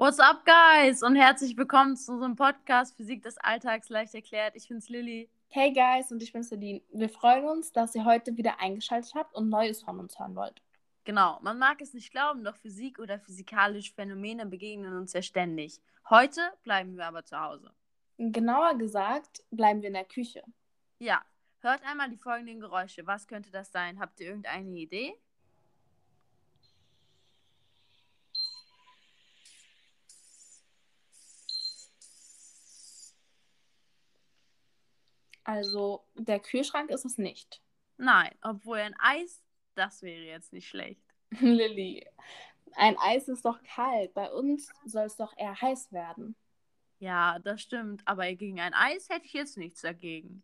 What's up, guys? Und herzlich willkommen zu unserem Podcast Physik des Alltags leicht erklärt. Ich bin's Lilly. Hey, guys, und ich bin Celine. Wir freuen uns, dass ihr heute wieder eingeschaltet habt und Neues von uns hören wollt. Genau, man mag es nicht glauben, doch Physik oder physikalische Phänomene begegnen uns ja ständig. Heute bleiben wir aber zu Hause. Genauer gesagt, bleiben wir in der Küche. Ja, hört einmal die folgenden Geräusche. Was könnte das sein? Habt ihr irgendeine Idee? Also, der Kühlschrank ist es nicht. Nein, obwohl ein Eis, das wäre jetzt nicht schlecht. Lilly, ein Eis ist doch kalt. Bei uns soll es doch eher heiß werden. Ja, das stimmt, aber gegen ein Eis hätte ich jetzt nichts dagegen.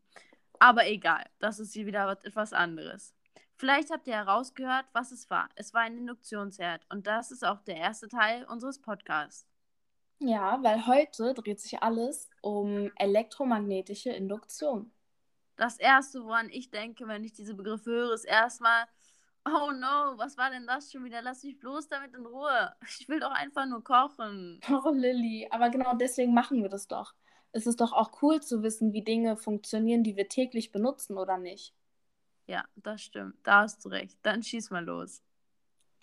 Aber egal, das ist hier wieder etwas anderes. Vielleicht habt ihr herausgehört, was es war. Es war ein Induktionsherd und das ist auch der erste Teil unseres Podcasts. Ja, weil heute dreht sich alles um elektromagnetische Induktion. Das erste, woran ich denke, wenn ich diese Begriffe höre, ist erstmal, oh no, was war denn das schon wieder? Lass mich bloß damit in Ruhe. Ich will doch einfach nur kochen. Oh, Lilly, aber genau deswegen machen wir das doch. Es ist doch auch cool zu wissen, wie Dinge funktionieren, die wir täglich benutzen oder nicht. Ja, das stimmt. Da hast du recht. Dann schieß mal los.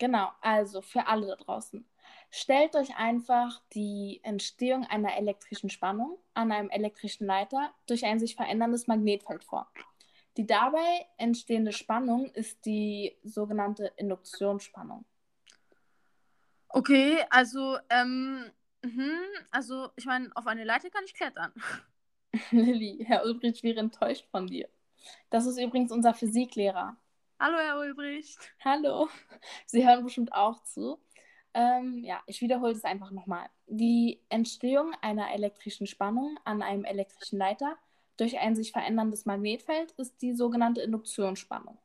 Genau, also für alle da draußen. Stellt euch einfach die Entstehung einer elektrischen Spannung an einem elektrischen Leiter durch ein sich veränderndes Magnetfeld vor. Die dabei entstehende Spannung ist die sogenannte Induktionsspannung. Okay, also, ähm, mhm, also, ich meine, auf eine Leiter kann ich klettern. Lilly, Herr Ulbricht wäre enttäuscht von dir. Das ist übrigens unser Physiklehrer. Hallo, Herr Ulbricht. Hallo. Sie hören bestimmt auch zu. Ähm, ja, ich wiederhole es einfach nochmal. Die Entstehung einer elektrischen Spannung an einem elektrischen Leiter durch ein sich veränderndes Magnetfeld ist die sogenannte Induktionsspannung.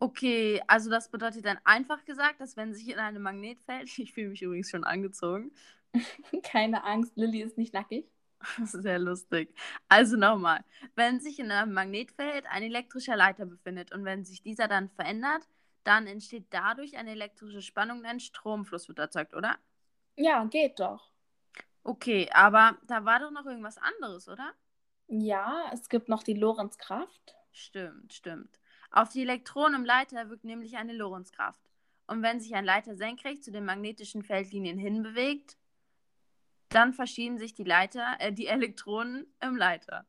Okay, also das bedeutet dann einfach gesagt, dass wenn sich in einem Magnetfeld, ich fühle mich übrigens schon angezogen. Keine Angst, Lilly ist nicht nackig. Das ist sehr lustig. Also nochmal, wenn sich in einem Magnetfeld ein elektrischer Leiter befindet und wenn sich dieser dann verändert, dann entsteht dadurch eine elektrische Spannung und ein Stromfluss wird erzeugt, oder? Ja, geht doch. Okay, aber da war doch noch irgendwas anderes, oder? Ja, es gibt noch die Lorentzkraft. Stimmt, stimmt. Auf die Elektronen im Leiter wirkt nämlich eine Lorentzkraft. Und wenn sich ein Leiter senkrecht zu den magnetischen Feldlinien hinbewegt, dann verschieben sich die Leiter, äh, die Elektronen im Leiter.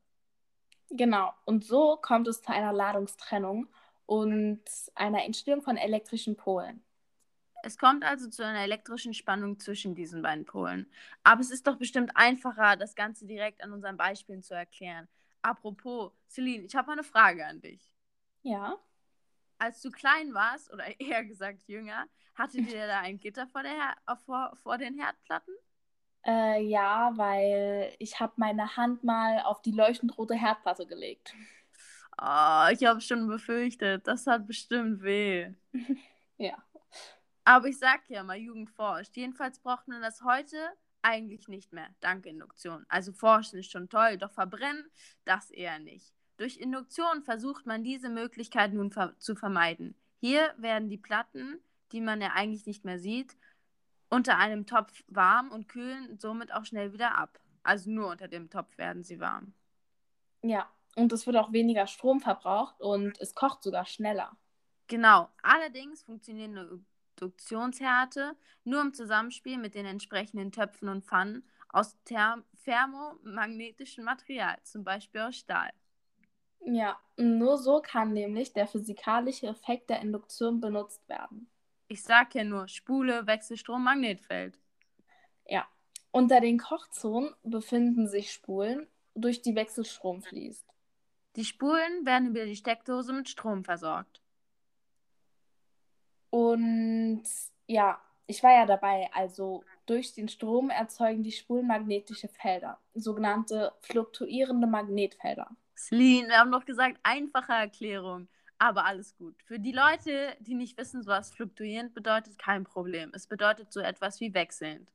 Genau. Und so kommt es zu einer Ladungstrennung und einer Entstehung von elektrischen Polen. Es kommt also zu einer elektrischen Spannung zwischen diesen beiden Polen. Aber es ist doch bestimmt einfacher, das Ganze direkt an unseren Beispielen zu erklären. Apropos, Celine, ich habe mal eine Frage an dich. Ja. Als du klein warst, oder eher gesagt jünger, hattet ihr da ein Gitter vor, der vor, vor den Herdplatten? Äh, ja, weil ich habe meine Hand mal auf die leuchtend rote Herdplatte gelegt. Oh, ich habe schon befürchtet, das hat bestimmt weh. ja. Aber ich sag ja mal, Jugend forscht. Jedenfalls braucht man das heute eigentlich nicht mehr, dank Induktion. Also forschen ist schon toll, doch verbrennen, das eher nicht. Durch Induktion versucht man diese Möglichkeit nun ver zu vermeiden. Hier werden die Platten, die man ja eigentlich nicht mehr sieht, unter einem Topf warm und kühlen somit auch schnell wieder ab. Also nur unter dem Topf werden sie warm. Ja, und es wird auch weniger Strom verbraucht und es kocht sogar schneller. Genau. Allerdings funktionieren Induktionshärte nur im Zusammenspiel mit den entsprechenden Töpfen und Pfannen aus thermomagnetischem Material, zum Beispiel aus Stahl. Ja, nur so kann nämlich der physikalische Effekt der Induktion benutzt werden. Ich sag ja nur Spule, Wechselstrom, Magnetfeld. Ja, unter den Kochzonen befinden sich Spulen, durch die Wechselstrom fließt. Die Spulen werden über die Steckdose mit Strom versorgt. Und ja, ich war ja dabei. Also durch den Strom erzeugen die Spulen magnetische Felder, sogenannte fluktuierende Magnetfelder. Celine, wir haben doch gesagt, einfache Erklärung. Aber alles gut. Für die Leute, die nicht wissen, was fluktuierend bedeutet, kein Problem. Es bedeutet so etwas wie wechselnd.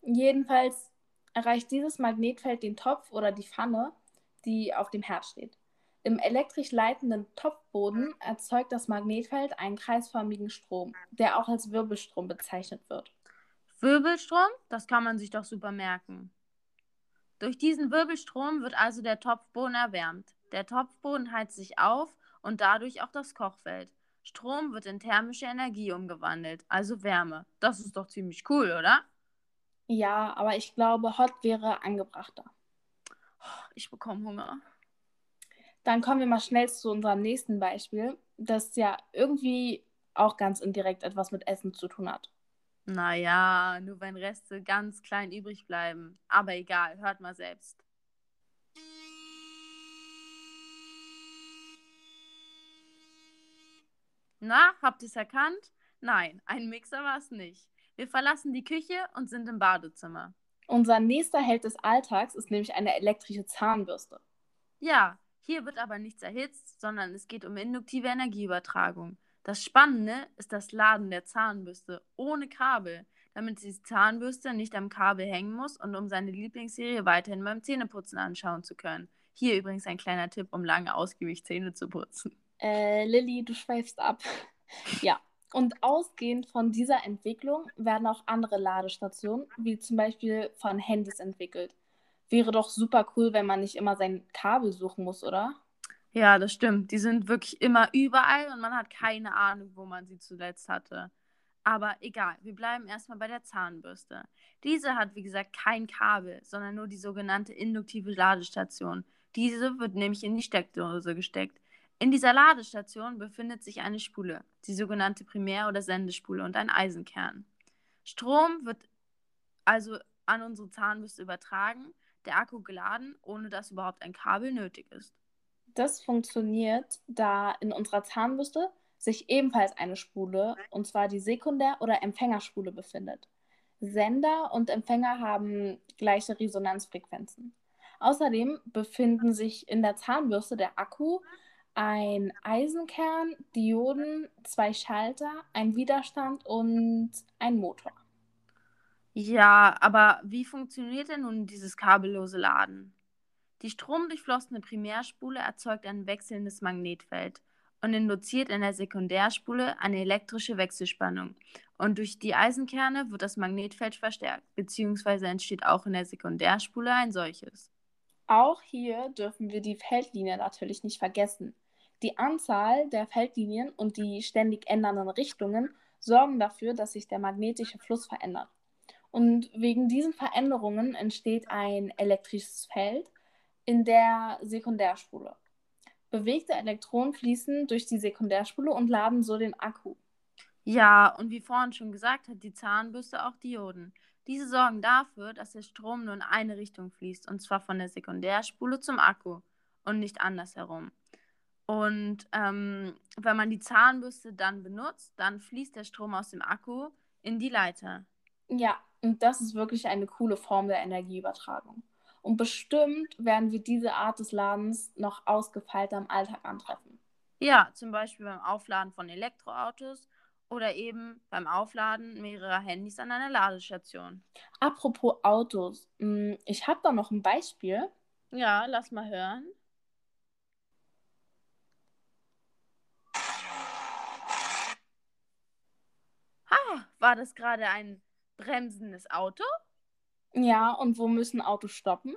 Jedenfalls erreicht dieses Magnetfeld den Topf oder die Pfanne, die auf dem Herd steht. Im elektrisch leitenden Topfboden erzeugt das Magnetfeld einen kreisförmigen Strom, der auch als Wirbelstrom bezeichnet wird. Wirbelstrom, das kann man sich doch super merken. Durch diesen Wirbelstrom wird also der Topfboden erwärmt. Der Topfboden heizt sich auf und dadurch auch das Kochfeld. Strom wird in thermische Energie umgewandelt, also Wärme. Das ist doch ziemlich cool, oder? Ja, aber ich glaube, Hot wäre angebrachter. Ich bekomme Hunger. Dann kommen wir mal schnell zu unserem nächsten Beispiel, das ja irgendwie auch ganz indirekt etwas mit Essen zu tun hat. Naja, nur wenn Reste ganz klein übrig bleiben. Aber egal, hört mal selbst. Na, habt ihr es erkannt? Nein, ein Mixer war es nicht. Wir verlassen die Küche und sind im Badezimmer. Unser nächster Held des Alltags ist nämlich eine elektrische Zahnbürste. Ja, hier wird aber nichts erhitzt, sondern es geht um induktive Energieübertragung. Das Spannende ist das Laden der Zahnbürste ohne Kabel, damit die Zahnbürste nicht am Kabel hängen muss und um seine Lieblingsserie weiterhin beim Zähneputzen anschauen zu können. Hier übrigens ein kleiner Tipp, um lange ausgiebig Zähne zu putzen. Äh, Lilly, du schweifst ab. ja, und ausgehend von dieser Entwicklung werden auch andere Ladestationen, wie zum Beispiel von Handys, entwickelt. Wäre doch super cool, wenn man nicht immer sein Kabel suchen muss, oder? Ja, das stimmt. Die sind wirklich immer überall und man hat keine Ahnung, wo man sie zuletzt hatte. Aber egal, wir bleiben erstmal bei der Zahnbürste. Diese hat, wie gesagt, kein Kabel, sondern nur die sogenannte induktive Ladestation. Diese wird nämlich in die Steckdose gesteckt. In dieser Ladestation befindet sich eine Spule, die sogenannte Primär- oder Sendespule und ein Eisenkern. Strom wird also an unsere Zahnbürste übertragen, der Akku geladen, ohne dass überhaupt ein Kabel nötig ist. Das funktioniert, da in unserer Zahnbürste sich ebenfalls eine Spule, und zwar die Sekundär- oder Empfängerspule, befindet. Sender und Empfänger haben gleiche Resonanzfrequenzen. Außerdem befinden sich in der Zahnbürste der Akku, ein Eisenkern, Dioden, zwei Schalter, ein Widerstand und ein Motor. Ja, aber wie funktioniert denn nun dieses kabellose Laden? Die stromdurchflossene Primärspule erzeugt ein wechselndes Magnetfeld und induziert in der Sekundärspule eine elektrische Wechselspannung. Und durch die Eisenkerne wird das Magnetfeld verstärkt, beziehungsweise entsteht auch in der Sekundärspule ein solches. Auch hier dürfen wir die Feldlinie natürlich nicht vergessen. Die Anzahl der Feldlinien und die ständig ändernden Richtungen sorgen dafür, dass sich der magnetische Fluss verändert. Und wegen diesen Veränderungen entsteht ein elektrisches Feld in der Sekundärspule. Bewegte Elektronen fließen durch die Sekundärspule und laden so den Akku. Ja, und wie vorhin schon gesagt, hat die Zahnbürste auch Dioden. Diese sorgen dafür, dass der Strom nur in eine Richtung fließt, und zwar von der Sekundärspule zum Akku und nicht andersherum. Und ähm, wenn man die Zahnbürste dann benutzt, dann fließt der Strom aus dem Akku in die Leiter. Ja, und das ist wirklich eine coole Form der Energieübertragung. Und bestimmt werden wir diese Art des Ladens noch ausgefeilter im Alltag antreffen. Ja, zum Beispiel beim Aufladen von Elektroautos oder eben beim Aufladen mehrerer Handys an einer Ladestation. Apropos Autos, hm, ich habe da noch ein Beispiel. Ja, lass mal hören. War das gerade ein bremsendes Auto? Ja, und wo müssen Autos stoppen?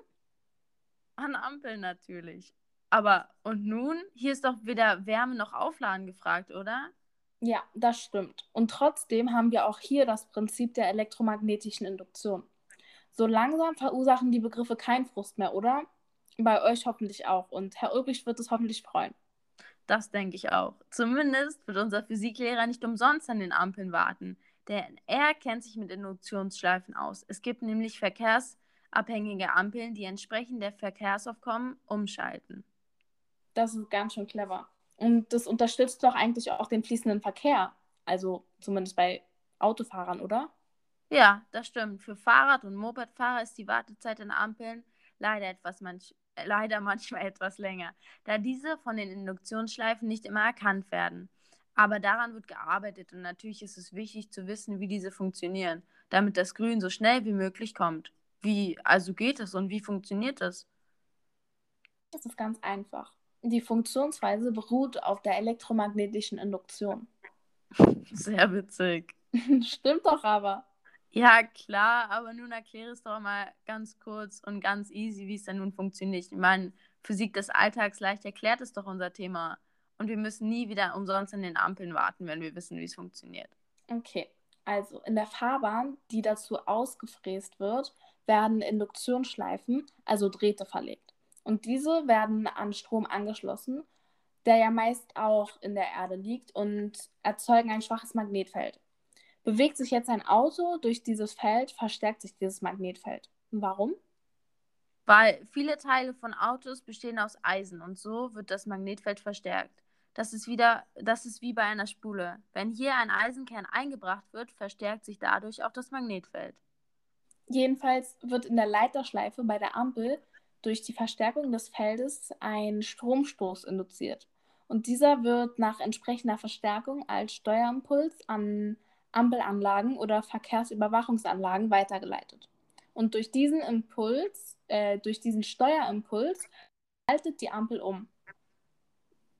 An Ampeln natürlich. Aber und nun? Hier ist doch weder Wärme noch Aufladen gefragt, oder? Ja, das stimmt. Und trotzdem haben wir auch hier das Prinzip der elektromagnetischen Induktion. So langsam verursachen die Begriffe keinen Frust mehr, oder? Bei euch hoffentlich auch. Und Herr Ulbricht wird es hoffentlich freuen. Das denke ich auch. Zumindest wird unser Physiklehrer nicht umsonst an den Ampeln warten. Denn er kennt sich mit Induktionsschleifen aus. Es gibt nämlich verkehrsabhängige Ampeln, die entsprechend der Verkehrsaufkommen umschalten. Das ist ganz schön clever. Und das unterstützt doch eigentlich auch den fließenden Verkehr. Also zumindest bei Autofahrern, oder? Ja, das stimmt. Für Fahrrad- und Mopedfahrer ist die Wartezeit an Ampeln leider, etwas manch, leider manchmal etwas länger, da diese von den Induktionsschleifen nicht immer erkannt werden. Aber daran wird gearbeitet und natürlich ist es wichtig zu wissen, wie diese funktionieren, damit das Grün so schnell wie möglich kommt. Wie also geht es und wie funktioniert das? Das ist ganz einfach. Die Funktionsweise beruht auf der elektromagnetischen Induktion. Sehr witzig. Stimmt doch aber. Ja, klar, aber nun erkläre es doch mal ganz kurz und ganz easy, wie es denn nun funktioniert. Ich meine, Physik des Alltags leicht erklärt ist doch unser Thema. Und wir müssen nie wieder umsonst in den Ampeln warten, wenn wir wissen, wie es funktioniert. Okay, also in der Fahrbahn, die dazu ausgefräst wird, werden Induktionsschleifen, also Drähte verlegt. Und diese werden an Strom angeschlossen, der ja meist auch in der Erde liegt und erzeugen ein schwaches Magnetfeld. Bewegt sich jetzt ein Auto durch dieses Feld, verstärkt sich dieses Magnetfeld. Warum? Weil viele Teile von Autos bestehen aus Eisen und so wird das Magnetfeld verstärkt. Das ist wieder, das ist wie bei einer Spule. Wenn hier ein Eisenkern eingebracht wird, verstärkt sich dadurch auch das Magnetfeld. Jedenfalls wird in der Leiterschleife bei der Ampel durch die Verstärkung des Feldes ein Stromstoß induziert. Und dieser wird nach entsprechender Verstärkung als Steuerimpuls an Ampelanlagen oder Verkehrsüberwachungsanlagen weitergeleitet. Und durch diesen Impuls, äh, durch diesen Steuerimpuls, schaltet die Ampel um.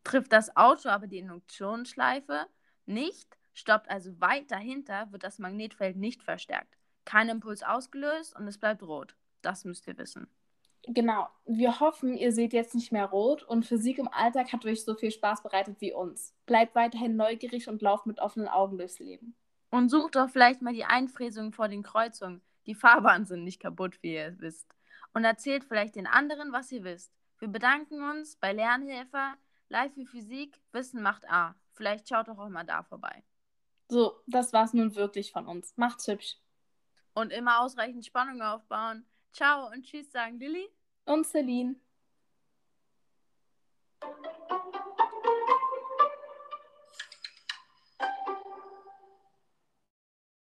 Trifft das Auto aber die Induktionsschleife nicht, stoppt also weit dahinter, wird das Magnetfeld nicht verstärkt. Kein Impuls ausgelöst und es bleibt rot. Das müsst ihr wissen. Genau. Wir hoffen, ihr seht jetzt nicht mehr rot und Physik im Alltag hat euch so viel Spaß bereitet wie uns. Bleibt weiterhin neugierig und lauft mit offenen Augen durchs Leben. Und sucht doch vielleicht mal die Einfräsungen vor den Kreuzungen. Die Fahrbahnen sind nicht kaputt, wie ihr wisst. Und erzählt vielleicht den anderen, was ihr wisst. Wir bedanken uns bei Lernhilfer, Live für Physik, Wissen macht A. Vielleicht schaut doch auch mal da vorbei. So, das war's nun wirklich von uns. Macht's hübsch. Und immer ausreichend Spannung aufbauen. Ciao und tschüss sagen Lilly und Celine.